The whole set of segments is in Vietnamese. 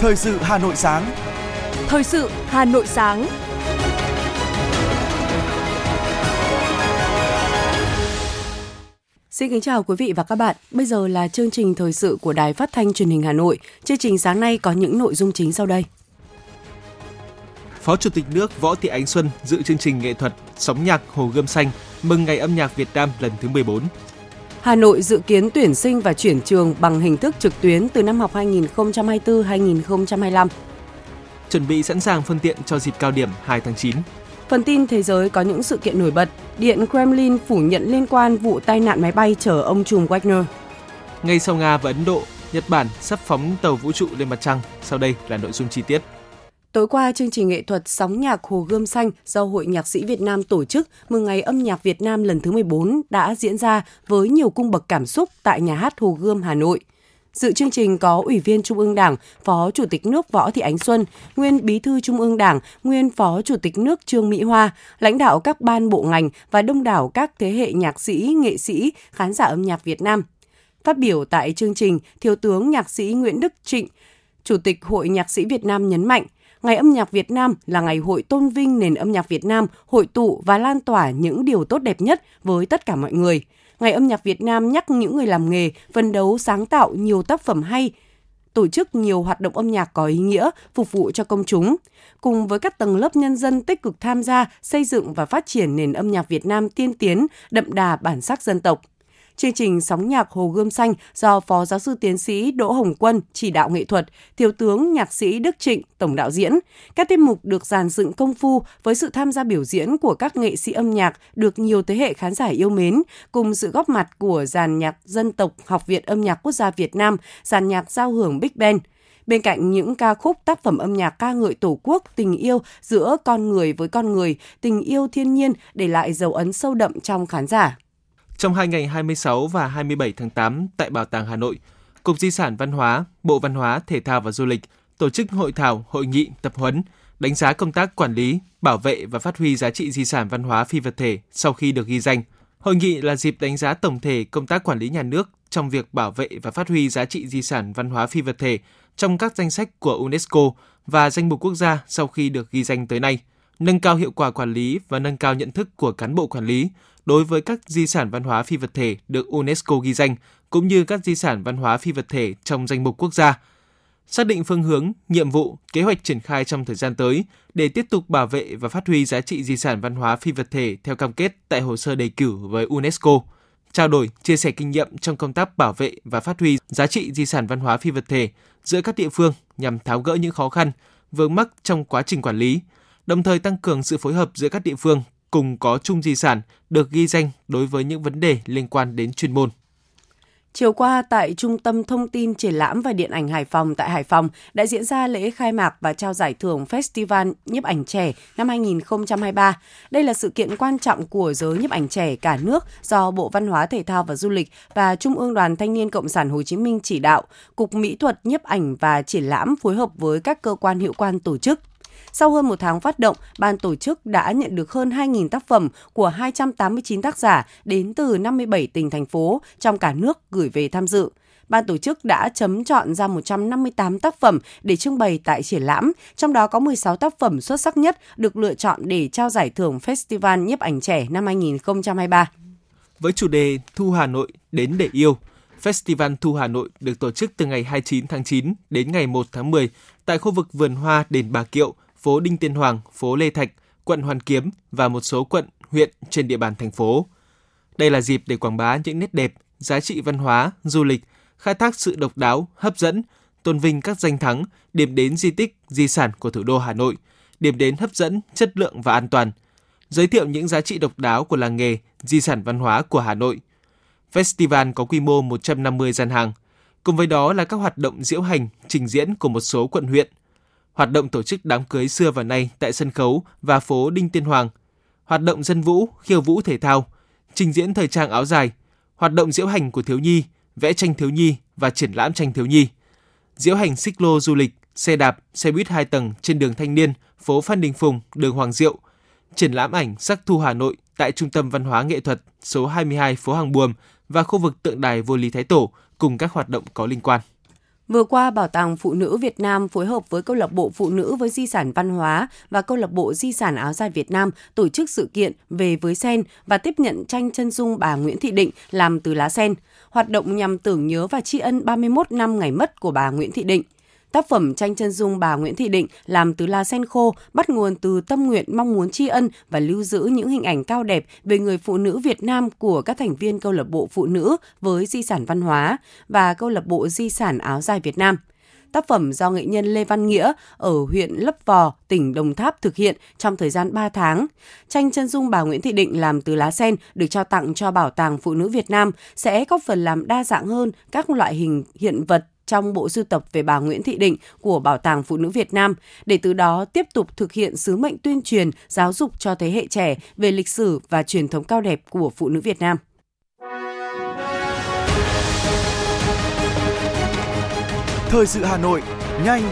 Thời sự Hà Nội sáng. Thời sự Hà Nội sáng. Xin kính chào quý vị và các bạn. Bây giờ là chương trình thời sự của Đài Phát thanh Truyền hình Hà Nội. Chương trình sáng nay có những nội dung chính sau đây. Phó Chủ tịch nước Võ Thị Ánh Xuân dự chương trình nghệ thuật Sóng nhạc Hồ Gươm Xanh mừng Ngày âm nhạc Việt Nam lần thứ 14. Hà Nội dự kiến tuyển sinh và chuyển trường bằng hình thức trực tuyến từ năm học 2024-2025. Chuẩn bị sẵn sàng phương tiện cho dịp cao điểm 2 tháng 9. Phần tin thế giới có những sự kiện nổi bật. Điện Kremlin phủ nhận liên quan vụ tai nạn máy bay chở ông trùm Wagner. Ngay sau Nga và Ấn Độ, Nhật Bản sắp phóng tàu vũ trụ lên mặt trăng. Sau đây là nội dung chi tiết. Tối qua, chương trình nghệ thuật Sóng nhạc Hồ Gươm Xanh do Hội Nhạc sĩ Việt Nam tổ chức mừng ngày âm nhạc Việt Nam lần thứ 14 đã diễn ra với nhiều cung bậc cảm xúc tại nhà hát Hồ Gươm Hà Nội. Dự chương trình có Ủy viên Trung ương Đảng, Phó Chủ tịch nước Võ Thị Ánh Xuân, nguyên Bí thư Trung ương Đảng, nguyên Phó Chủ tịch nước Trương Mỹ Hoa, lãnh đạo các ban bộ ngành và đông đảo các thế hệ nhạc sĩ, nghệ sĩ, khán giả âm nhạc Việt Nam. Phát biểu tại chương trình, Thiếu tướng Nhạc sĩ Nguyễn Đức Trịnh, Chủ tịch Hội Nhạc sĩ Việt Nam nhấn mạnh, Ngày âm nhạc Việt Nam là ngày hội tôn vinh nền âm nhạc Việt Nam, hội tụ và lan tỏa những điều tốt đẹp nhất với tất cả mọi người. Ngày âm nhạc Việt Nam nhắc những người làm nghề phấn đấu sáng tạo nhiều tác phẩm hay, tổ chức nhiều hoạt động âm nhạc có ý nghĩa, phục vụ cho công chúng. Cùng với các tầng lớp nhân dân tích cực tham gia xây dựng và phát triển nền âm nhạc Việt Nam tiên tiến, đậm đà bản sắc dân tộc. Chương trình Sóng nhạc Hồ Gươm Xanh do Phó Giáo sư Tiến sĩ Đỗ Hồng Quân chỉ đạo nghệ thuật, Thiếu tướng Nhạc sĩ Đức Trịnh tổng đạo diễn. Các tiết mục được dàn dựng công phu với sự tham gia biểu diễn của các nghệ sĩ âm nhạc được nhiều thế hệ khán giả yêu mến, cùng sự góp mặt của dàn nhạc dân tộc Học viện Âm nhạc Quốc gia Việt Nam, dàn nhạc giao hưởng Big Band. Bên cạnh những ca khúc tác phẩm âm nhạc ca ngợi Tổ quốc, tình yêu giữa con người với con người, tình yêu thiên nhiên để lại dấu ấn sâu đậm trong khán giả. Trong hai ngày 26 và 27 tháng 8 tại Bảo tàng Hà Nội, Cục Di sản Văn hóa, Bộ Văn hóa, Thể thao và Du lịch tổ chức hội thảo, hội nghị, tập huấn, đánh giá công tác quản lý, bảo vệ và phát huy giá trị di sản văn hóa phi vật thể sau khi được ghi danh. Hội nghị là dịp đánh giá tổng thể công tác quản lý nhà nước trong việc bảo vệ và phát huy giá trị di sản văn hóa phi vật thể trong các danh sách của UNESCO và danh mục quốc gia sau khi được ghi danh tới nay, nâng cao hiệu quả quản lý và nâng cao nhận thức của cán bộ quản lý đối với các di sản văn hóa phi vật thể được UNESCO ghi danh, cũng như các di sản văn hóa phi vật thể trong danh mục quốc gia. Xác định phương hướng, nhiệm vụ, kế hoạch triển khai trong thời gian tới để tiếp tục bảo vệ và phát huy giá trị di sản văn hóa phi vật thể theo cam kết tại hồ sơ đề cử với UNESCO. Trao đổi, chia sẻ kinh nghiệm trong công tác bảo vệ và phát huy giá trị di sản văn hóa phi vật thể giữa các địa phương nhằm tháo gỡ những khó khăn, vướng mắc trong quá trình quản lý, đồng thời tăng cường sự phối hợp giữa các địa phương cùng có chung di sản được ghi danh đối với những vấn đề liên quan đến chuyên môn. Chiều qua tại Trung tâm Thông tin Triển lãm và Điện ảnh Hải Phòng tại Hải Phòng đã diễn ra lễ khai mạc và trao giải thưởng Festival nhiếp ảnh trẻ năm 2023. Đây là sự kiện quan trọng của giới nhiếp ảnh trẻ cả nước do Bộ Văn hóa Thể thao và Du lịch và Trung ương Đoàn Thanh niên Cộng sản Hồ Chí Minh chỉ đạo, Cục Mỹ thuật nhiếp ảnh và triển lãm phối hợp với các cơ quan hiệu quan tổ chức. Sau hơn một tháng phát động, ban tổ chức đã nhận được hơn 2.000 tác phẩm của 289 tác giả đến từ 57 tỉnh thành phố trong cả nước gửi về tham dự. Ban tổ chức đã chấm chọn ra 158 tác phẩm để trưng bày tại triển lãm, trong đó có 16 tác phẩm xuất sắc nhất được lựa chọn để trao giải thưởng Festival nhiếp ảnh trẻ năm 2023. Với chủ đề Thu Hà Nội đến để yêu, Festival Thu Hà Nội được tổ chức từ ngày 29 tháng 9 đến ngày 1 tháng 10 tại khu vực vườn hoa đền Bà Kiệu, phố Đinh Tiên Hoàng, phố Lê Thạch, quận Hoàn Kiếm và một số quận, huyện trên địa bàn thành phố. Đây là dịp để quảng bá những nét đẹp, giá trị văn hóa, du lịch, khai thác sự độc đáo, hấp dẫn, tôn vinh các danh thắng, điểm đến di tích, di sản của thủ đô Hà Nội, điểm đến hấp dẫn, chất lượng và an toàn, giới thiệu những giá trị độc đáo của làng nghề, di sản văn hóa của Hà Nội. Festival có quy mô 150 gian hàng, cùng với đó là các hoạt động diễu hành, trình diễn của một số quận huyện, hoạt động tổ chức đám cưới xưa và nay tại sân khấu và phố Đinh Tiên Hoàng, hoạt động dân vũ, khiêu vũ thể thao, trình diễn thời trang áo dài, hoạt động diễu hành của thiếu nhi, vẽ tranh thiếu nhi và triển lãm tranh thiếu nhi. Diễu hành xích lô du lịch, xe đạp, xe buýt hai tầng trên đường Thanh Niên, phố Phan Đình Phùng, đường Hoàng Diệu, triển lãm ảnh sắc thu Hà Nội tại Trung tâm Văn hóa Nghệ thuật số 22 phố Hàng Buồm và khu vực tượng đài Vô Lý Thái Tổ cùng các hoạt động có liên quan. Vừa qua, Bảo tàng Phụ nữ Việt Nam phối hợp với Câu lạc bộ Phụ nữ với di sản văn hóa và Câu lạc bộ Di sản áo dài Việt Nam tổ chức sự kiện về với sen và tiếp nhận tranh chân dung bà Nguyễn Thị Định làm từ lá sen. Hoạt động nhằm tưởng nhớ và tri ân 31 năm ngày mất của bà Nguyễn Thị Định. Tác phẩm tranh chân dung bà Nguyễn Thị Định làm từ lá sen khô bắt nguồn từ tâm nguyện mong muốn tri ân và lưu giữ những hình ảnh cao đẹp về người phụ nữ Việt Nam của các thành viên câu lạc bộ phụ nữ với di sản văn hóa và câu lạc bộ di sản áo dài Việt Nam tác phẩm do nghệ nhân Lê Văn Nghĩa ở huyện Lấp Vò, tỉnh Đồng Tháp thực hiện trong thời gian 3 tháng. Tranh chân dung bà Nguyễn Thị Định làm từ lá sen được trao tặng cho Bảo tàng Phụ nữ Việt Nam sẽ góp phần làm đa dạng hơn các loại hình hiện vật trong bộ sưu tập về bà Nguyễn Thị Định của Bảo tàng Phụ nữ Việt Nam để từ đó tiếp tục thực hiện sứ mệnh tuyên truyền, giáo dục cho thế hệ trẻ về lịch sử và truyền thống cao đẹp của phụ nữ Việt Nam. Thời sự Hà Nội, nhanh,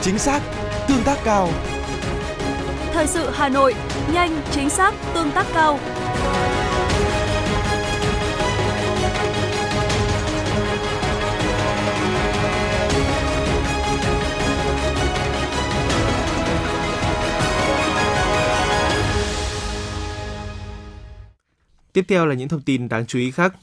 chính xác, tương tác cao. Thời sự Hà Nội, nhanh, chính xác, tương tác cao. Tiếp theo là những thông tin đáng chú ý khác.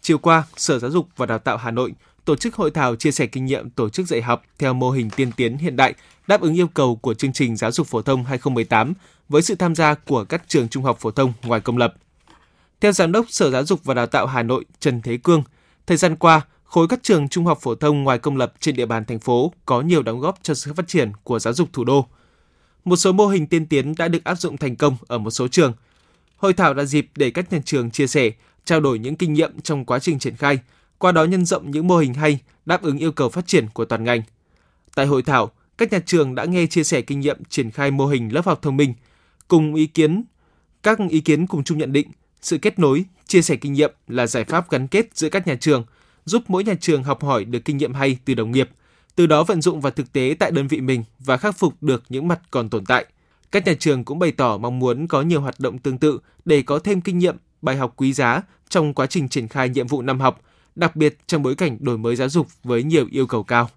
Chiều qua, Sở Giáo dục và Đào tạo Hà Nội tổ chức hội thảo chia sẻ kinh nghiệm tổ chức dạy học theo mô hình tiên tiến hiện đại, đáp ứng yêu cầu của chương trình giáo dục phổ thông 2018 với sự tham gia của các trường trung học phổ thông ngoài công lập. Theo Giám đốc Sở Giáo dục và Đào tạo Hà Nội Trần Thế Cương, thời gian qua, khối các trường trung học phổ thông ngoài công lập trên địa bàn thành phố có nhiều đóng góp cho sự phát triển của giáo dục thủ đô. Một số mô hình tiên tiến đã được áp dụng thành công ở một số trường – Hội thảo là dịp để các nhà trường chia sẻ, trao đổi những kinh nghiệm trong quá trình triển khai, qua đó nhân rộng những mô hình hay đáp ứng yêu cầu phát triển của toàn ngành. Tại hội thảo, các nhà trường đã nghe chia sẻ kinh nghiệm triển khai mô hình lớp học thông minh, cùng ý kiến các ý kiến cùng chung nhận định sự kết nối, chia sẻ kinh nghiệm là giải pháp gắn kết giữa các nhà trường, giúp mỗi nhà trường học hỏi được kinh nghiệm hay từ đồng nghiệp, từ đó vận dụng vào thực tế tại đơn vị mình và khắc phục được những mặt còn tồn tại – các nhà trường cũng bày tỏ mong muốn có nhiều hoạt động tương tự để có thêm kinh nghiệm, bài học quý giá trong quá trình triển khai nhiệm vụ năm học, đặc biệt trong bối cảnh đổi mới giáo dục với nhiều yêu cầu cao.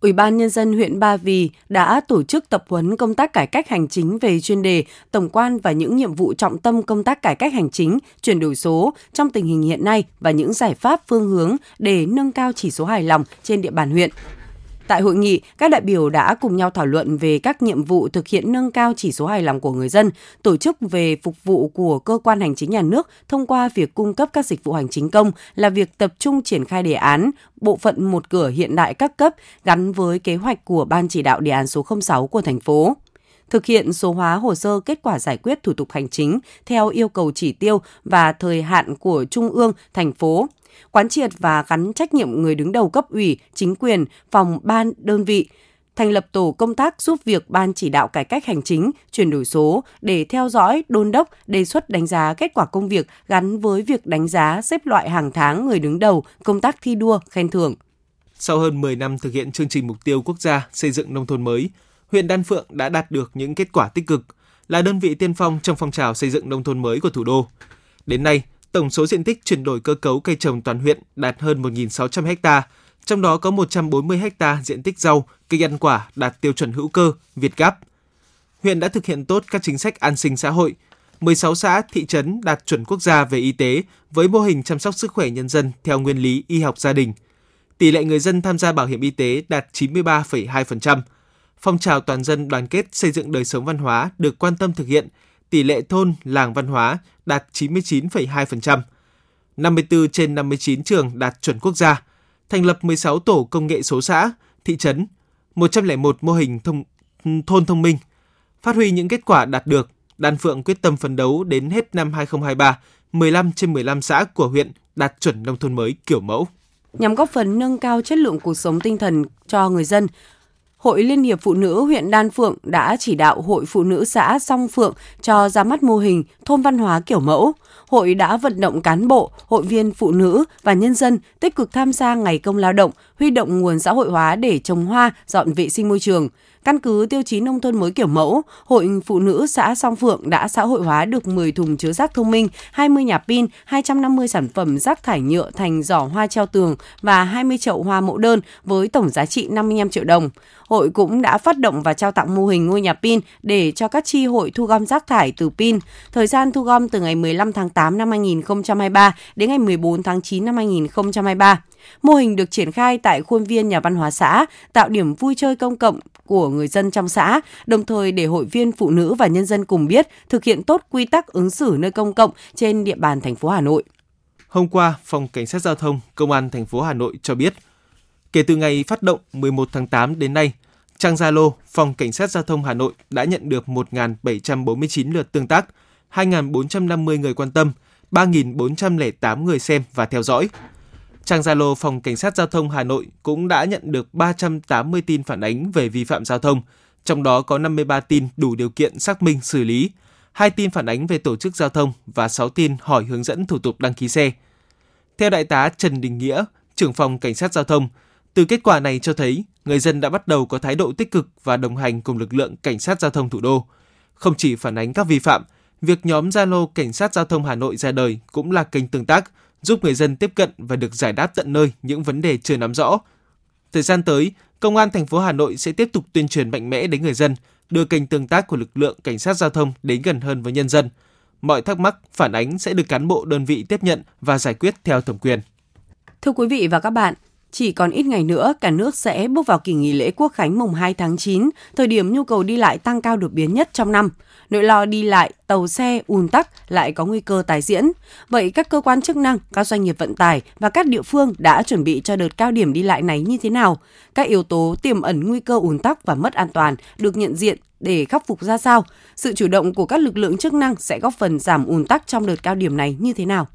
Ủy ban Nhân dân huyện Ba Vì đã tổ chức tập huấn công tác cải cách hành chính về chuyên đề tổng quan và những nhiệm vụ trọng tâm công tác cải cách hành chính, chuyển đổi số trong tình hình hiện nay và những giải pháp phương hướng để nâng cao chỉ số hài lòng trên địa bàn huyện. Tại hội nghị, các đại biểu đã cùng nhau thảo luận về các nhiệm vụ thực hiện nâng cao chỉ số hài lòng của người dân, tổ chức về phục vụ của cơ quan hành chính nhà nước thông qua việc cung cấp các dịch vụ hành chính công là việc tập trung triển khai đề án bộ phận một cửa hiện đại các cấp gắn với kế hoạch của Ban chỉ đạo đề án số 06 của thành phố. Thực hiện số hóa hồ sơ kết quả giải quyết thủ tục hành chính theo yêu cầu chỉ tiêu và thời hạn của Trung ương, thành phố, quán triệt và gắn trách nhiệm người đứng đầu cấp ủy, chính quyền, phòng ban, đơn vị, thành lập tổ công tác giúp việc Ban chỉ đạo cải cách hành chính, chuyển đổi số để theo dõi, đôn đốc, đề xuất đánh giá kết quả công việc gắn với việc đánh giá xếp loại hàng tháng người đứng đầu, công tác thi đua, khen thưởng. Sau hơn 10 năm thực hiện chương trình mục tiêu quốc gia xây dựng nông thôn mới, huyện Đan Phượng đã đạt được những kết quả tích cực, là đơn vị tiên phong trong phong trào xây dựng nông thôn mới của thủ đô. Đến nay, tổng số diện tích chuyển đổi cơ cấu cây trồng toàn huyện đạt hơn 1.600 ha, trong đó có 140 ha diện tích rau, cây ăn quả đạt tiêu chuẩn hữu cơ, Việt Gáp. Huyện đã thực hiện tốt các chính sách an sinh xã hội, 16 xã, thị trấn đạt chuẩn quốc gia về y tế với mô hình chăm sóc sức khỏe nhân dân theo nguyên lý y học gia đình. Tỷ lệ người dân tham gia bảo hiểm y tế đạt 93,2%. Phong trào toàn dân đoàn kết xây dựng đời sống văn hóa được quan tâm thực hiện, tỷ lệ thôn, làng văn hóa đạt 99,2%. 54 trên 59 trường đạt chuẩn quốc gia, thành lập 16 tổ công nghệ số xã, thị trấn, 101 mô hình thông, thôn thông minh. Phát huy những kết quả đạt được, Đan Phượng quyết tâm phấn đấu đến hết năm 2023, 15 trên 15 xã của huyện đạt chuẩn nông thôn mới kiểu mẫu. Nhằm góp phần nâng cao chất lượng cuộc sống tinh thần cho người dân, Hội Liên hiệp Phụ nữ huyện Đan Phượng đã chỉ đạo Hội Phụ nữ xã Song Phượng cho ra mắt mô hình thôn văn hóa kiểu mẫu. Hội đã vận động cán bộ, hội viên phụ nữ và nhân dân tích cực tham gia ngày công lao động, huy động nguồn xã hội hóa để trồng hoa, dọn vệ sinh môi trường. Căn cứ tiêu chí nông thôn mới kiểu mẫu, Hội Phụ nữ xã Song Phượng đã xã hội hóa được 10 thùng chứa rác thông minh, 20 nhà pin, 250 sản phẩm rác thải nhựa thành giỏ hoa treo tường và 20 chậu hoa mẫu đơn với tổng giá trị 55 triệu đồng. Hội cũng đã phát động và trao tặng mô hình ngôi nhà pin để cho các chi hội thu gom rác thải từ pin. Thời gian thu gom từ ngày 15 tháng 8 năm 2023 đến ngày 14 tháng 9 năm 2023. Mô hình được triển khai tại khuôn viên nhà văn hóa xã, tạo điểm vui chơi công cộng của người dân trong xã, đồng thời để hội viên phụ nữ và nhân dân cùng biết thực hiện tốt quy tắc ứng xử nơi công cộng trên địa bàn thành phố Hà Nội. Hôm qua, Phòng Cảnh sát Giao thông Công an thành phố Hà Nội cho biết, kể từ ngày phát động 11 tháng 8 đến nay, trang Zalo Phòng Cảnh sát Giao thông Hà Nội đã nhận được 1.749 lượt tương tác, 2.450 người quan tâm, 3.408 người xem và theo dõi. Trang Zalo Phòng Cảnh sát Giao thông Hà Nội cũng đã nhận được 380 tin phản ánh về vi phạm giao thông, trong đó có 53 tin đủ điều kiện xác minh xử lý, 2 tin phản ánh về tổ chức giao thông và 6 tin hỏi hướng dẫn thủ tục đăng ký xe. Theo Đại tá Trần Đình Nghĩa, trưởng phòng Cảnh sát Giao thông, từ kết quả này cho thấy người dân đã bắt đầu có thái độ tích cực và đồng hành cùng lực lượng Cảnh sát Giao thông thủ đô. Không chỉ phản ánh các vi phạm, việc nhóm Zalo Cảnh sát Giao thông Hà Nội ra đời cũng là kênh tương tác, giúp người dân tiếp cận và được giải đáp tận nơi những vấn đề chưa nắm rõ. Thời gian tới, Công an thành phố Hà Nội sẽ tiếp tục tuyên truyền mạnh mẽ đến người dân, đưa kênh tương tác của lực lượng cảnh sát giao thông đến gần hơn với nhân dân. Mọi thắc mắc, phản ánh sẽ được cán bộ đơn vị tiếp nhận và giải quyết theo thẩm quyền. Thưa quý vị và các bạn, chỉ còn ít ngày nữa, cả nước sẽ bước vào kỳ nghỉ lễ Quốc khánh mùng 2 tháng 9, thời điểm nhu cầu đi lại tăng cao đột biến nhất trong năm. Nỗi lo đi lại, tàu xe, ùn tắc lại có nguy cơ tái diễn. Vậy các cơ quan chức năng, các doanh nghiệp vận tải và các địa phương đã chuẩn bị cho đợt cao điểm đi lại này như thế nào? Các yếu tố tiềm ẩn nguy cơ ùn tắc và mất an toàn được nhận diện để khắc phục ra sao? Sự chủ động của các lực lượng chức năng sẽ góp phần giảm ùn tắc trong đợt cao điểm này như thế nào?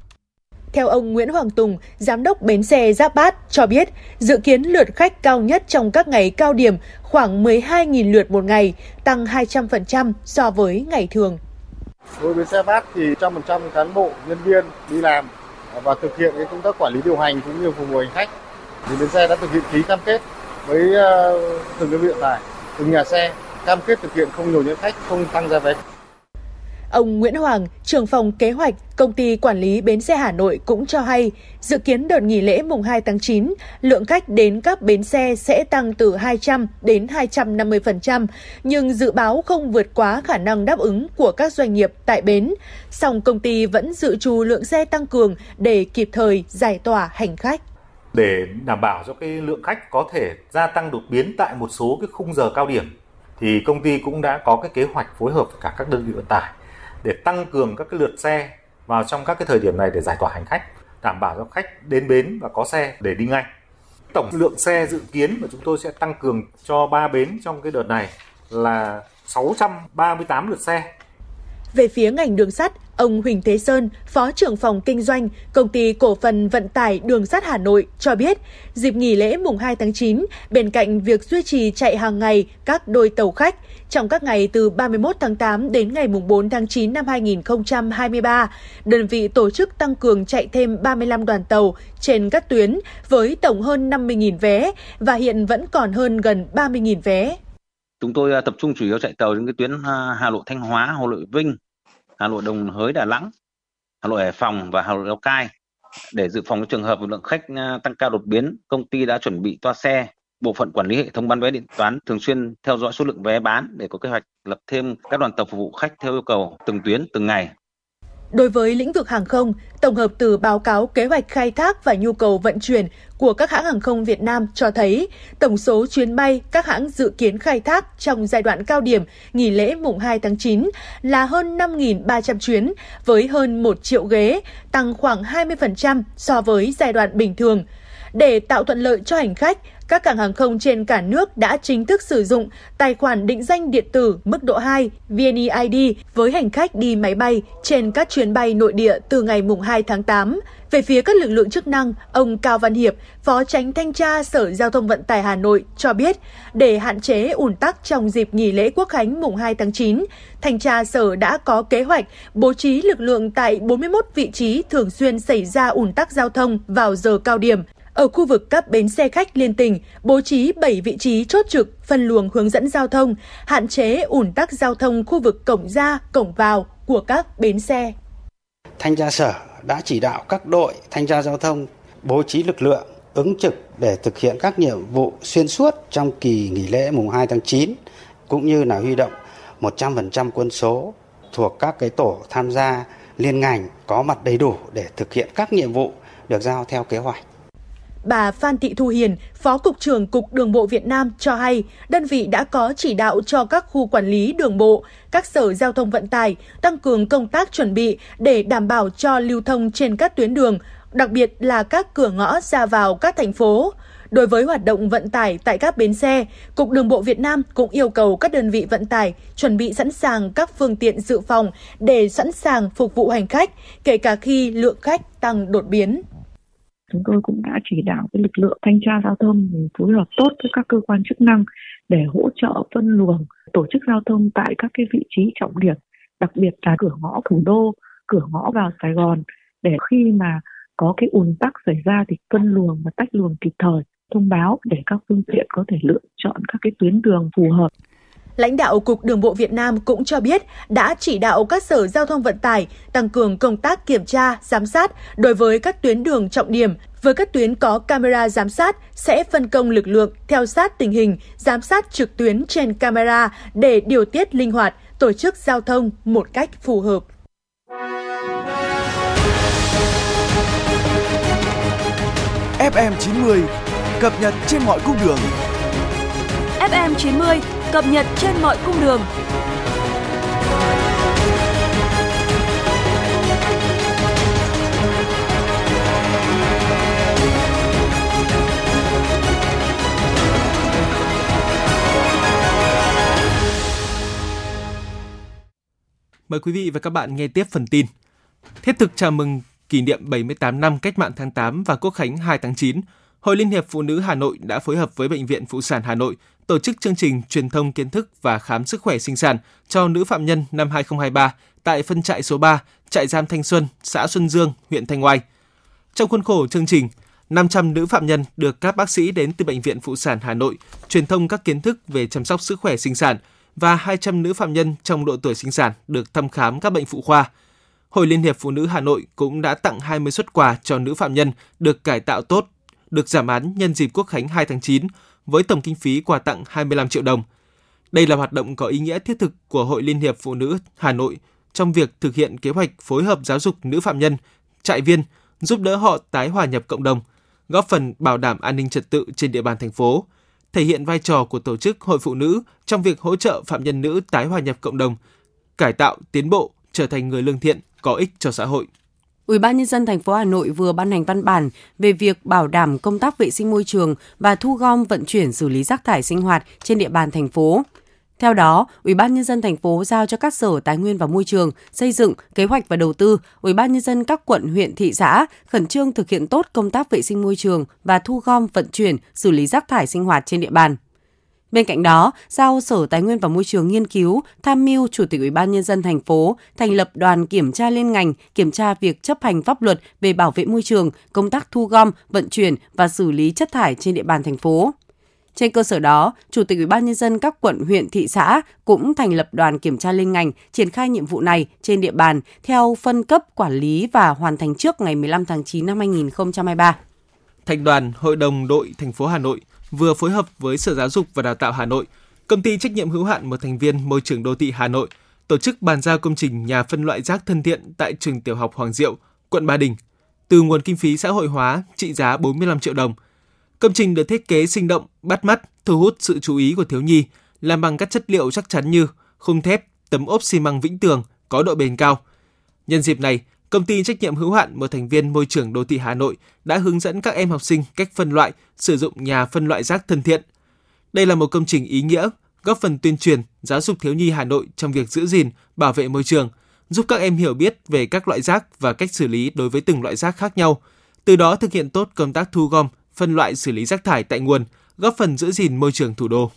Theo ông Nguyễn Hoàng Tùng, giám đốc bến xe Giáp Bát cho biết, dự kiến lượt khách cao nhất trong các ngày cao điểm khoảng 12.000 lượt một ngày, tăng 200% so với ngày thường. Đối với xe Bát thì 100% cán bộ, nhân viên đi làm và thực hiện cái công tác quản lý điều hành cũng như phục vụ hành khách. Thì bến xe đã thực hiện ký cam kết với ờ, từng đơn vị vận tải, từng nhà xe cam kết thực hiện không nhồi nhét khách, không tăng giá vé. Ông Nguyễn Hoàng, trưởng phòng kế hoạch, công ty quản lý bến xe Hà Nội cũng cho hay, dự kiến đợt nghỉ lễ mùng 2 tháng 9, lượng khách đến các bến xe sẽ tăng từ 200 đến 250%, nhưng dự báo không vượt quá khả năng đáp ứng của các doanh nghiệp tại bến. Song công ty vẫn dự trù lượng xe tăng cường để kịp thời giải tỏa hành khách để đảm bảo cho cái lượng khách có thể gia tăng đột biến tại một số cái khung giờ cao điểm thì công ty cũng đã có cái kế hoạch phối hợp với cả các đơn vị vận tải để tăng cường các cái lượt xe vào trong các cái thời điểm này để giải tỏa hành khách, đảm bảo cho khách đến bến và có xe để đi ngay. Tổng lượng xe dự kiến mà chúng tôi sẽ tăng cường cho ba bến trong cái đợt này là 638 lượt xe. Về phía ngành đường sắt, Ông Huỳnh Thế Sơn, Phó trưởng phòng kinh doanh, Công ty Cổ phần Vận tải Đường sắt Hà Nội cho biết, dịp nghỉ lễ mùng 2 tháng 9, bên cạnh việc duy trì chạy hàng ngày các đôi tàu khách, trong các ngày từ 31 tháng 8 đến ngày mùng 4 tháng 9 năm 2023, đơn vị tổ chức tăng cường chạy thêm 35 đoàn tàu trên các tuyến với tổng hơn 50.000 vé và hiện vẫn còn hơn gần 30.000 vé. Chúng tôi à, tập trung chủ yếu chạy tàu trên cái tuyến à, Hà Nội Thanh Hóa, Hà Nội Vinh, Hà Nội Đồng Hới Đà Nẵng, Hà Nội Hải Phòng và Hà Nội Lào Cai. Để dự phòng trường hợp lượng khách à, tăng cao đột biến, công ty đã chuẩn bị toa xe, bộ phận quản lý hệ thống bán vé điện toán thường xuyên theo dõi số lượng vé bán để có kế hoạch lập thêm các đoàn tàu phục vụ khách theo yêu cầu từng tuyến từng ngày Đối với lĩnh vực hàng không, tổng hợp từ báo cáo kế hoạch khai thác và nhu cầu vận chuyển của các hãng hàng không Việt Nam cho thấy tổng số chuyến bay các hãng dự kiến khai thác trong giai đoạn cao điểm nghỉ lễ mùng 2 tháng 9 là hơn 5.300 chuyến với hơn 1 triệu ghế, tăng khoảng 20% so với giai đoạn bình thường. Để tạo thuận lợi cho hành khách, các cảng hàng không trên cả nước đã chính thức sử dụng tài khoản định danh điện tử mức độ 2 VNeID với hành khách đi máy bay trên các chuyến bay nội địa từ ngày 2 tháng 8. Về phía các lực lượng chức năng, ông Cao Văn Hiệp, Phó Tránh Thanh tra Sở Giao thông Vận tải Hà Nội cho biết, để hạn chế ùn tắc trong dịp nghỉ lễ Quốc khánh mùng 2 tháng 9, Thanh tra Sở đã có kế hoạch bố trí lực lượng tại 41 vị trí thường xuyên xảy ra ùn tắc giao thông vào giờ cao điểm. Ở khu vực các bến xe khách liên tỉnh, bố trí 7 vị trí chốt trực, phân luồng hướng dẫn giao thông, hạn chế ùn tắc giao thông khu vực cổng ra, cổng vào của các bến xe. Thanh tra Sở đã chỉ đạo các đội thanh tra giao thông bố trí lực lượng ứng trực để thực hiện các nhiệm vụ xuyên suốt trong kỳ nghỉ lễ mùng 2 tháng 9 cũng như là huy động 100% quân số thuộc các cái tổ tham gia liên ngành có mặt đầy đủ để thực hiện các nhiệm vụ được giao theo kế hoạch. Bà Phan Thị Thu Hiền, Phó Cục trưởng Cục Đường bộ Việt Nam cho hay, đơn vị đã có chỉ đạo cho các khu quản lý đường bộ, các sở giao thông vận tải tăng cường công tác chuẩn bị để đảm bảo cho lưu thông trên các tuyến đường, đặc biệt là các cửa ngõ ra vào các thành phố. Đối với hoạt động vận tải tại các bến xe, Cục Đường bộ Việt Nam cũng yêu cầu các đơn vị vận tải chuẩn bị sẵn sàng các phương tiện dự phòng để sẵn sàng phục vụ hành khách, kể cả khi lượng khách tăng đột biến chúng tôi cũng đã chỉ đạo cái lực lượng thanh tra giao thông phối hợp tốt với các cơ quan chức năng để hỗ trợ phân luồng, tổ chức giao thông tại các cái vị trí trọng điểm, đặc biệt là cửa ngõ thủ đô, cửa ngõ vào Sài Gòn, để khi mà có cái ùn tắc xảy ra thì phân luồng và tách luồng kịp thời, thông báo để các phương tiện có thể lựa chọn các cái tuyến đường phù hợp. Lãnh đạo Cục Đường bộ Việt Nam cũng cho biết đã chỉ đạo các sở giao thông vận tải tăng cường công tác kiểm tra, giám sát đối với các tuyến đường trọng điểm. Với các tuyến có camera giám sát sẽ phân công lực lượng theo sát tình hình, giám sát trực tuyến trên camera để điều tiết linh hoạt, tổ chức giao thông một cách phù hợp. FM 90 cập nhật trên mọi cung đường. FM 90 cập nhật trên mọi cung đường. Mời quý vị và các bạn nghe tiếp phần tin. Thiết thực chào mừng kỷ niệm 78 năm Cách mạng tháng 8 và Quốc khánh 2 tháng 9, Hội Liên hiệp Phụ nữ Hà Nội đã phối hợp với Bệnh viện Phụ sản Hà Nội tổ chức chương trình truyền thông kiến thức và khám sức khỏe sinh sản cho nữ phạm nhân năm 2023 tại phân trại số 3, trại giam Thanh Xuân, xã Xuân Dương, huyện Thanh Oai. Trong khuôn khổ chương trình, 500 nữ phạm nhân được các bác sĩ đến từ Bệnh viện Phụ sản Hà Nội truyền thông các kiến thức về chăm sóc sức khỏe sinh sản và 200 nữ phạm nhân trong độ tuổi sinh sản được thăm khám các bệnh phụ khoa. Hội Liên hiệp Phụ nữ Hà Nội cũng đã tặng 20 xuất quà cho nữ phạm nhân được cải tạo tốt, được giảm án nhân dịp Quốc khánh 2 tháng 9 với tổng kinh phí quà tặng 25 triệu đồng. Đây là hoạt động có ý nghĩa thiết thực của Hội Liên hiệp Phụ nữ Hà Nội trong việc thực hiện kế hoạch phối hợp giáo dục nữ phạm nhân, trại viên, giúp đỡ họ tái hòa nhập cộng đồng, góp phần bảo đảm an ninh trật tự trên địa bàn thành phố, thể hiện vai trò của tổ chức hội phụ nữ trong việc hỗ trợ phạm nhân nữ tái hòa nhập cộng đồng, cải tạo, tiến bộ, trở thành người lương thiện, có ích cho xã hội. Ủy ban nhân dân thành phố Hà Nội vừa ban hành văn bản về việc bảo đảm công tác vệ sinh môi trường và thu gom vận chuyển xử lý rác thải sinh hoạt trên địa bàn thành phố. Theo đó, Ủy ban nhân dân thành phố giao cho các sở tài nguyên và môi trường xây dựng kế hoạch và đầu tư, Ủy ban nhân dân các quận, huyện, thị xã khẩn trương thực hiện tốt công tác vệ sinh môi trường và thu gom vận chuyển xử lý rác thải sinh hoạt trên địa bàn. Bên cạnh đó, giao Sở Tài nguyên và Môi trường nghiên cứu, tham mưu Chủ tịch Ủy ban nhân dân thành phố thành lập đoàn kiểm tra liên ngành, kiểm tra việc chấp hành pháp luật về bảo vệ môi trường, công tác thu gom, vận chuyển và xử lý chất thải trên địa bàn thành phố. Trên cơ sở đó, Chủ tịch Ủy ban nhân dân các quận, huyện, thị xã cũng thành lập đoàn kiểm tra liên ngành triển khai nhiệm vụ này trên địa bàn theo phân cấp quản lý và hoàn thành trước ngày 15 tháng 9 năm 2023. Thành đoàn Hội đồng đội thành phố Hà Nội vừa phối hợp với Sở Giáo dục và Đào tạo Hà Nội, công ty trách nhiệm hữu hạn một thành viên môi trường đô thị Hà Nội tổ chức bàn giao công trình nhà phân loại rác thân thiện tại trường tiểu học Hoàng Diệu, quận Ba Đình, từ nguồn kinh phí xã hội hóa trị giá 45 triệu đồng. Công trình được thiết kế sinh động, bắt mắt, thu hút sự chú ý của thiếu nhi, làm bằng các chất liệu chắc chắn như khung thép, tấm ốp xi măng vĩnh tường có độ bền cao. Nhân dịp này, Công ty trách nhiệm hữu hạn một thành viên môi trường đô thị Hà Nội đã hướng dẫn các em học sinh cách phân loại, sử dụng nhà phân loại rác thân thiện. Đây là một công trình ý nghĩa, góp phần tuyên truyền, giáo dục thiếu nhi Hà Nội trong việc giữ gìn, bảo vệ môi trường, giúp các em hiểu biết về các loại rác và cách xử lý đối với từng loại rác khác nhau. Từ đó thực hiện tốt công tác thu gom, phân loại xử lý rác thải tại nguồn, góp phần giữ gìn môi trường thủ đô.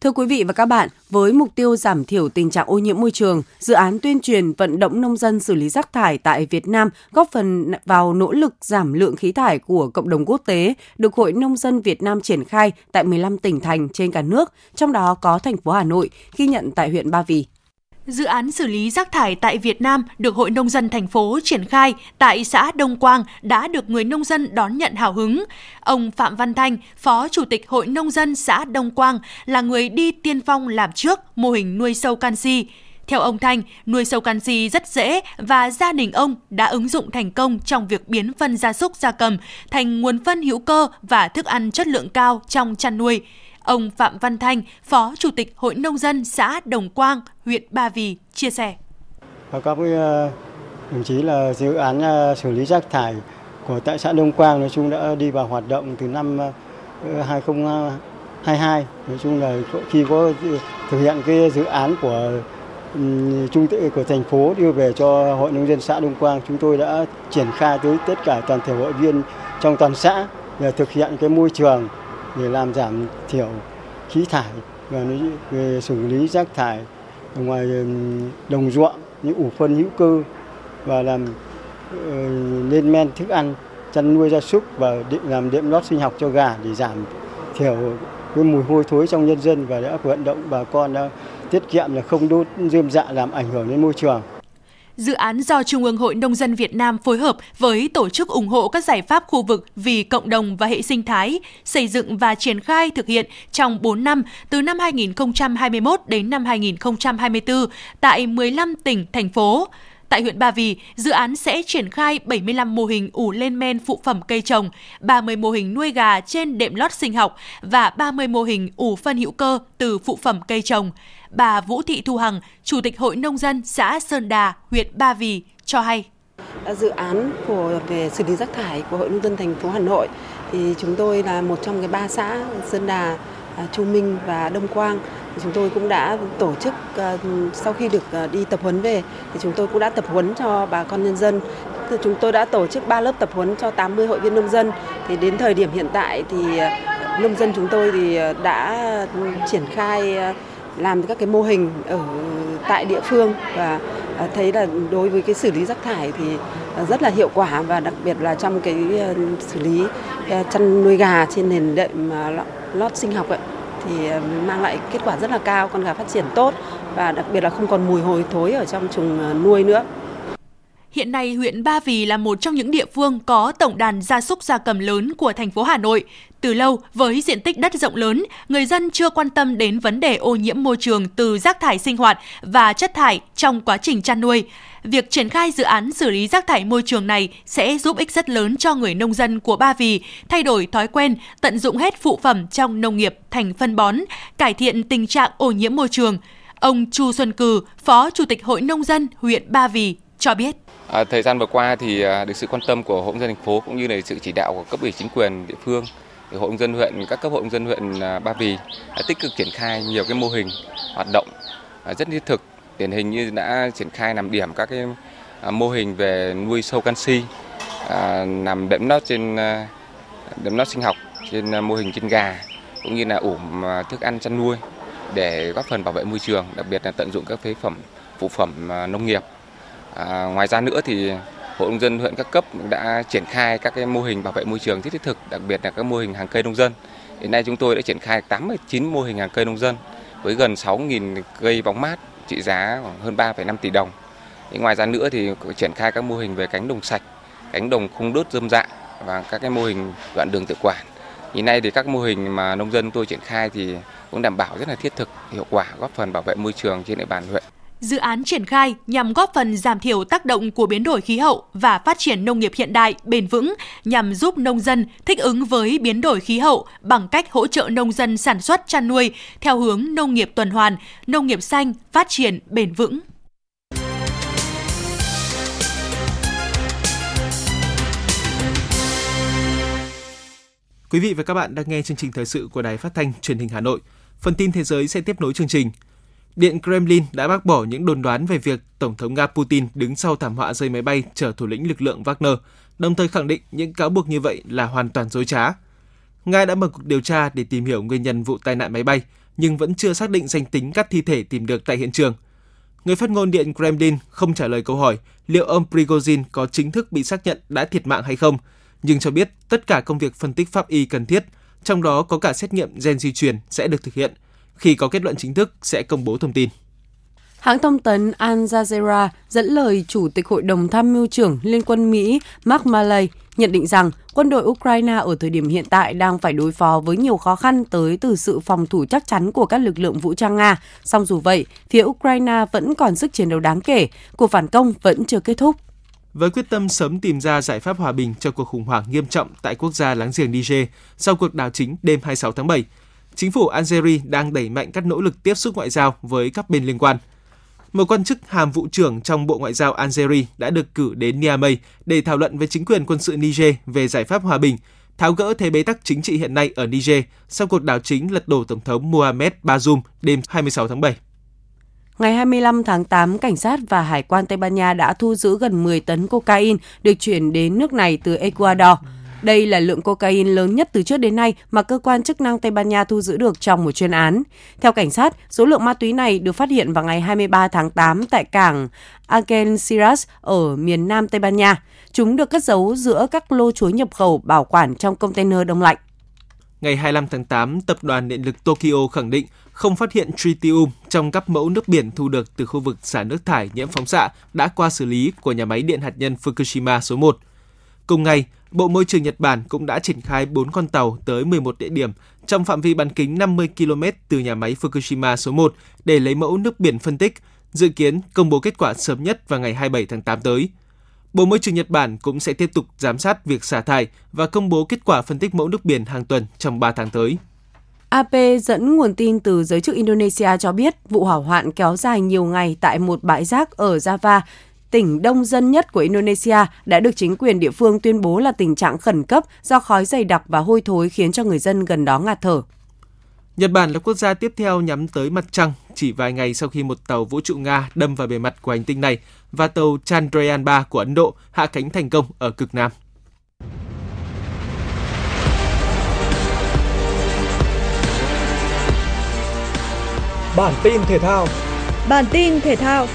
Thưa quý vị và các bạn, với mục tiêu giảm thiểu tình trạng ô nhiễm môi trường, dự án tuyên truyền vận động nông dân xử lý rác thải tại Việt Nam góp phần vào nỗ lực giảm lượng khí thải của cộng đồng quốc tế được Hội Nông dân Việt Nam triển khai tại 15 tỉnh thành trên cả nước, trong đó có thành phố Hà Nội, ghi nhận tại huyện Ba Vì. Dự án xử lý rác thải tại Việt Nam được Hội Nông dân thành phố triển khai tại xã Đông Quang đã được người nông dân đón nhận hào hứng. Ông Phạm Văn Thanh, Phó Chủ tịch Hội Nông dân xã Đông Quang là người đi tiên phong làm trước mô hình nuôi sâu canxi. Theo ông Thanh, nuôi sâu canxi rất dễ và gia đình ông đã ứng dụng thành công trong việc biến phân gia súc gia cầm thành nguồn phân hữu cơ và thức ăn chất lượng cao trong chăn nuôi. Ông Phạm Văn Thanh, Phó Chủ tịch Hội Nông dân xã Đồng Quang, huyện Ba Vì chia sẻ. Và các ờ, đồng chí là dự án ờ, xử lý rác thải của tại xã Đông Quang nói chung đã đi vào hoạt động từ năm ờ, 2022. Nói chung là khi có thực hiện cái dự án của ừ, trung tự của thành phố đưa về cho hội nông dân xã Đông Quang chúng tôi đã triển khai tới tất cả toàn thể hội viên trong toàn xã để thực hiện cái môi trường để làm giảm thiểu khí thải và về xử lý rác thải ở ngoài đồng ruộng những ủ phân, hữu cơ và làm ờ, lên men thức ăn, chăn nuôi gia súc và định làm đệm lót sinh học cho gà để giảm thiểu cái mùi hôi thối trong nhân dân và đã vận động bà con đã tiết kiệm là không đốt dơm dạ làm ảnh hưởng đến môi trường. Dự án do Trung ương Hội Nông dân Việt Nam phối hợp với tổ chức ủng hộ các giải pháp khu vực vì cộng đồng và hệ sinh thái, xây dựng và triển khai thực hiện trong 4 năm từ năm 2021 đến năm 2024 tại 15 tỉnh, thành phố. Tại huyện Ba Vì, dự án sẽ triển khai 75 mô hình ủ lên men phụ phẩm cây trồng, 30 mô hình nuôi gà trên đệm lót sinh học và 30 mô hình ủ phân hữu cơ từ phụ phẩm cây trồng. Bà Vũ Thị Thu Hằng, Chủ tịch Hội Nông dân xã Sơn Đà, huyện Ba Vì cho hay. Dự án của về xử lý rác thải của Hội Nông dân thành phố Hà Nội thì chúng tôi là một trong cái ba xã Sơn Đà, À, Chu Minh và Đông Quang. Chúng tôi cũng đã tổ chức à, sau khi được à, đi tập huấn về, thì chúng tôi cũng đã tập huấn cho bà con nhân dân. Chúng tôi đã tổ chức 3 lớp tập huấn cho 80 hội viên nông dân. Thì đến thời điểm hiện tại thì nông dân chúng tôi thì đã triển khai làm các cái mô hình ở tại địa phương. Và thấy là đối với cái xử lý rác thải thì rất là hiệu quả và đặc biệt là trong cái xử lý chăn nuôi gà trên nền đệm lót sinh học ấy, thì ờ, mang lại kết quả rất là cao, con gà phát triển tốt và đặc biệt là không còn mùi hôi thối ở trong chuồng ờ, nuôi nữa. Hiện nay, huyện Ba Vì là một trong những địa phương có tổng đàn gia súc gia cầm lớn của thành phố Hà Nội. Từ lâu, với diện tích đất rộng lớn, người dân chưa quan tâm đến vấn đề ô nhiễm môi trường từ rác thải sinh hoạt và chất thải trong quá trình chăn nuôi. Việc triển khai dự án xử lý rác thải môi trường này sẽ giúp ích rất lớn cho người nông dân của Ba Vì thay đổi thói quen, tận dụng hết phụ phẩm trong nông nghiệp thành phân bón, cải thiện tình trạng ô nhiễm môi trường. Ông Chu Xuân Cừ, Phó Chủ tịch Hội Nông dân huyện Ba Vì cho biết. À, thời gian vừa qua thì à, được sự quan tâm của hội dân thành phố cũng như là sự chỉ đạo của cấp ủy chính quyền địa phương thì hội dân huyện các cấp hội dân huyện à, Ba Vì đã tích cực triển khai nhiều cái mô hình hoạt động à, rất thiết thực điển hình như đã triển khai làm điểm các cái à, mô hình về nuôi sâu canxi à, nằm đệm lót trên à, đệm lót sinh học trên mô hình trên gà cũng như là ủ thức ăn chăn nuôi để góp phần bảo vệ môi trường đặc biệt là tận dụng các phế phẩm phụ phẩm nông nghiệp. À, ngoài ra nữa thì Hội nông dân huyện các cấp đã triển khai các cái mô hình bảo vệ môi trường thiết thực, đặc biệt là các mô hình hàng cây nông dân. Hiện nay chúng tôi đã triển khai 89 mô hình hàng cây nông dân với gần 6.000 cây bóng mát trị giá khoảng hơn 3,5 tỷ đồng. Ngoài ra nữa thì triển khai các mô hình về cánh đồng sạch, cánh đồng không đốt dơm dạ và các cái mô hình đoạn đường tự quản. Hiện nay thì các mô hình mà nông dân tôi triển khai thì cũng đảm bảo rất là thiết thực, hiệu quả góp phần bảo vệ môi trường trên địa bàn huyện. Dự án triển khai nhằm góp phần giảm thiểu tác động của biến đổi khí hậu và phát triển nông nghiệp hiện đại, bền vững, nhằm giúp nông dân thích ứng với biến đổi khí hậu bằng cách hỗ trợ nông dân sản xuất chăn nuôi theo hướng nông nghiệp tuần hoàn, nông nghiệp xanh, phát triển bền vững. Quý vị và các bạn đang nghe chương trình thời sự của Đài Phát thanh Truyền hình Hà Nội. Phần tin thế giới sẽ tiếp nối chương trình. Điện Kremlin đã bác bỏ những đồn đoán về việc Tổng thống Nga Putin đứng sau thảm họa rơi máy bay chở thủ lĩnh lực lượng Wagner, đồng thời khẳng định những cáo buộc như vậy là hoàn toàn dối trá. Nga đã mở cuộc điều tra để tìm hiểu nguyên nhân vụ tai nạn máy bay, nhưng vẫn chưa xác định danh tính các thi thể tìm được tại hiện trường. Người phát ngôn Điện Kremlin không trả lời câu hỏi liệu ông Prigozhin có chính thức bị xác nhận đã thiệt mạng hay không, nhưng cho biết tất cả công việc phân tích pháp y cần thiết, trong đó có cả xét nghiệm gen di truyền sẽ được thực hiện. Khi có kết luận chính thức sẽ công bố thông tin. Hãng thông tấn Al Jazeera dẫn lời Chủ tịch Hội đồng Tham mưu trưởng Liên quân Mỹ Mark Milley nhận định rằng quân đội Ukraine ở thời điểm hiện tại đang phải đối phó với nhiều khó khăn tới từ sự phòng thủ chắc chắn của các lực lượng vũ trang Nga. Song dù vậy, phía Ukraine vẫn còn sức chiến đấu đáng kể, cuộc phản công vẫn chưa kết thúc. Với quyết tâm sớm tìm ra giải pháp hòa bình cho cuộc khủng hoảng nghiêm trọng tại quốc gia láng giềng Niger sau cuộc đảo chính đêm 26 tháng 7, chính phủ Algeria đang đẩy mạnh các nỗ lực tiếp xúc ngoại giao với các bên liên quan – một quan chức hàm vụ trưởng trong Bộ Ngoại giao Algeria đã được cử đến Niamey để thảo luận với chính quyền quân sự Niger về giải pháp hòa bình, tháo gỡ thế bế tắc chính trị hiện nay ở Niger sau cuộc đảo chính lật đổ Tổng thống Mohamed Bazoum đêm 26 tháng 7. Ngày 25 tháng 8, cảnh sát và hải quan Tây Ban Nha đã thu giữ gần 10 tấn cocaine được chuyển đến nước này từ Ecuador. Đây là lượng cocaine lớn nhất từ trước đến nay mà cơ quan chức năng Tây Ban Nha thu giữ được trong một chuyên án. Theo cảnh sát, số lượng ma túy này được phát hiện vào ngày 23 tháng 8 tại cảng Algeciras ở miền nam Tây Ban Nha. Chúng được cất giấu giữa các lô chuối nhập khẩu bảo quản trong container đông lạnh. Ngày 25 tháng 8, Tập đoàn Điện lực Tokyo khẳng định không phát hiện tritium trong các mẫu nước biển thu được từ khu vực xả nước thải nhiễm phóng xạ đã qua xử lý của nhà máy điện hạt nhân Fukushima số 1. Cùng ngày, Bộ Môi trường Nhật Bản cũng đã triển khai 4 con tàu tới 11 địa điểm trong phạm vi bán kính 50 km từ nhà máy Fukushima số 1 để lấy mẫu nước biển phân tích, dự kiến công bố kết quả sớm nhất vào ngày 27 tháng 8 tới. Bộ Môi trường Nhật Bản cũng sẽ tiếp tục giám sát việc xả thải và công bố kết quả phân tích mẫu nước biển hàng tuần trong 3 tháng tới. AP dẫn nguồn tin từ giới chức Indonesia cho biết vụ hỏa hoạn kéo dài nhiều ngày tại một bãi rác ở Java tỉnh đông dân nhất của Indonesia đã được chính quyền địa phương tuyên bố là tình trạng khẩn cấp do khói dày đặc và hôi thối khiến cho người dân gần đó ngạt thở. Nhật Bản là quốc gia tiếp theo nhắm tới mặt trăng chỉ vài ngày sau khi một tàu vũ trụ Nga đâm vào bề mặt của hành tinh này và tàu Chandrayaan 3 của Ấn Độ hạ cánh thành công ở cực Nam. Bản tin thể thao Bản tin thể thao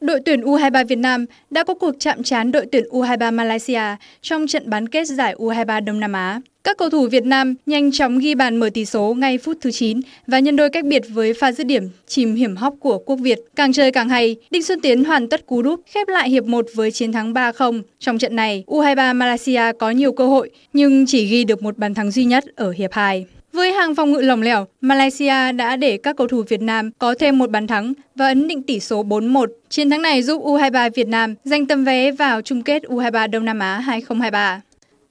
Đội tuyển U23 Việt Nam đã có cuộc chạm trán đội tuyển U23 Malaysia trong trận bán kết giải U23 Đông Nam Á. Các cầu thủ Việt Nam nhanh chóng ghi bàn mở tỷ số ngay phút thứ 9 và nhân đôi cách biệt với pha dứt điểm chìm hiểm hóc của quốc Việt. Càng chơi càng hay, Đinh Xuân Tiến hoàn tất cú đúp khép lại hiệp 1 với chiến thắng 3-0. Trong trận này, U23 Malaysia có nhiều cơ hội nhưng chỉ ghi được một bàn thắng duy nhất ở hiệp 2. Với hàng phòng ngự lỏng lẻo, Malaysia đã để các cầu thủ Việt Nam có thêm một bàn thắng và ấn định tỷ số 4-1. Chiến thắng này giúp U23 Việt Nam giành tấm vé vào chung kết U23 Đông Nam Á 2023.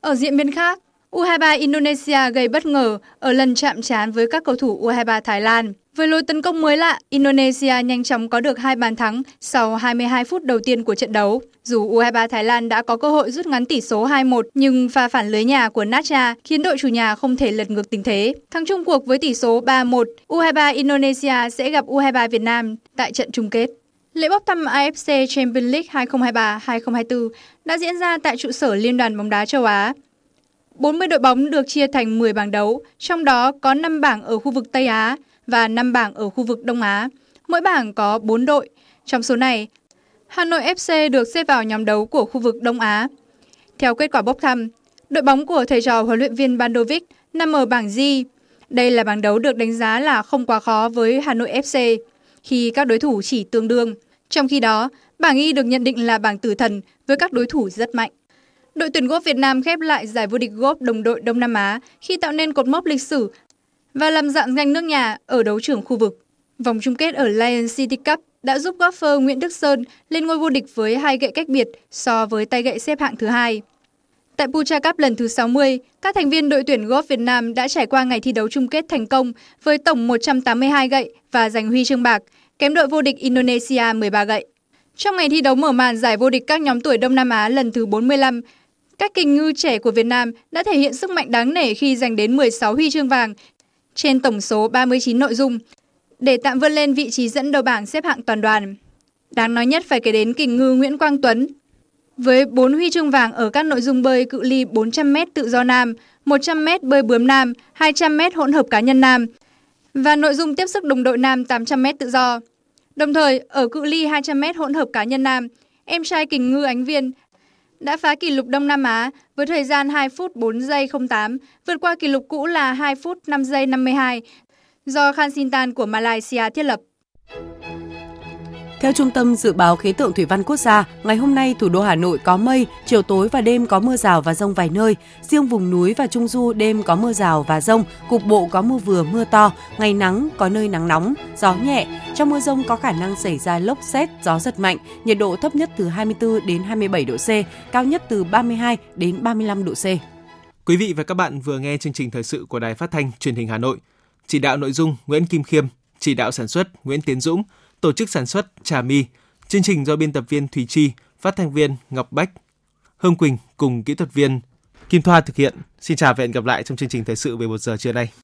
Ở diễn biến khác, U23 Indonesia gây bất ngờ ở lần chạm trán với các cầu thủ U23 Thái Lan. Với lối tấn công mới lạ, Indonesia nhanh chóng có được hai bàn thắng sau 22 phút đầu tiên của trận đấu. Dù U23 Thái Lan đã có cơ hội rút ngắn tỷ số 2-1, nhưng pha phản lưới nhà của Natcha khiến đội chủ nhà không thể lật ngược tình thế. Thắng chung cuộc với tỷ số 3-1, U23 Indonesia sẽ gặp U23 Việt Nam tại trận chung kết. Lễ bốc thăm AFC Champions League 2023-2024 đã diễn ra tại trụ sở Liên đoàn bóng đá châu Á. 40 đội bóng được chia thành 10 bảng đấu, trong đó có 5 bảng ở khu vực Tây Á và 5 bảng ở khu vực Đông Á. Mỗi bảng có 4 đội. Trong số này, Hà Nội FC được xếp vào nhóm đấu của khu vực Đông Á. Theo kết quả bốc thăm, đội bóng của thầy trò huấn luyện viên Bandovic nằm ở bảng G. Đây là bảng đấu được đánh giá là không quá khó với Hà Nội FC khi các đối thủ chỉ tương đương. Trong khi đó, bảng Y được nhận định là bảng tử thần với các đối thủ rất mạnh. Đội tuyển golf Việt Nam khép lại giải vô địch golf đồng đội Đông Nam Á khi tạo nên cột mốc lịch sử và làm dạng danh nước nhà ở đấu trường khu vực. Vòng chung kết ở Lion City Cup đã giúp golfer Nguyễn Đức Sơn lên ngôi vô địch với hai gậy cách biệt so với tay gậy xếp hạng thứ hai. Tại Pucha Cup lần thứ 60, các thành viên đội tuyển golf Việt Nam đã trải qua ngày thi đấu chung kết thành công với tổng 182 gậy và giành huy chương bạc, kém đội vô địch Indonesia 13 gậy. Trong ngày thi đấu mở màn giải vô địch các nhóm tuổi Đông Nam Á lần thứ 45, các kình ngư trẻ của Việt Nam đã thể hiện sức mạnh đáng nể khi giành đến 16 huy chương vàng trên tổng số 39 nội dung để tạm vươn lên vị trí dẫn đầu bảng xếp hạng toàn đoàn. Đáng nói nhất phải kể đến kình ngư Nguyễn Quang Tuấn với 4 huy chương vàng ở các nội dung bơi cự ly 400m tự do nam, 100m bơi bướm nam, 200m hỗn hợp cá nhân nam và nội dung tiếp sức đồng đội nam 800m tự do. Đồng thời, ở cự ly 200m hỗn hợp cá nhân nam, em trai kình ngư Ánh Viên đã phá kỷ lục Đông Nam Á với thời gian 2 phút 4 giây 08, vượt qua kỷ lục cũ là 2 phút 5 giây 52 do Khan Sintan của Malaysia thiết lập. Theo Trung tâm Dự báo Khí tượng Thủy văn Quốc gia, ngày hôm nay thủ đô Hà Nội có mây, chiều tối và đêm có mưa rào và rông vài nơi. Riêng vùng núi và Trung Du đêm có mưa rào và rông, cục bộ có mưa vừa mưa to, ngày nắng, có nơi nắng nóng, gió nhẹ. Trong mưa rông có khả năng xảy ra lốc xét, gió giật mạnh, nhiệt độ thấp nhất từ 24 đến 27 độ C, cao nhất từ 32 đến 35 độ C. Quý vị và các bạn vừa nghe chương trình thời sự của Đài Phát thanh Truyền hình Hà Nội. Chỉ đạo nội dung Nguyễn Kim Khiêm, chỉ đạo sản xuất Nguyễn Tiến Dũng, tổ chức sản xuất Trà My. Chương trình do biên tập viên Thùy Chi, phát thanh viên Ngọc Bách, Hương Quỳnh cùng kỹ thuật viên Kim Thoa thực hiện. Xin chào và hẹn gặp lại trong chương trình thời sự 11 giờ trưa nay.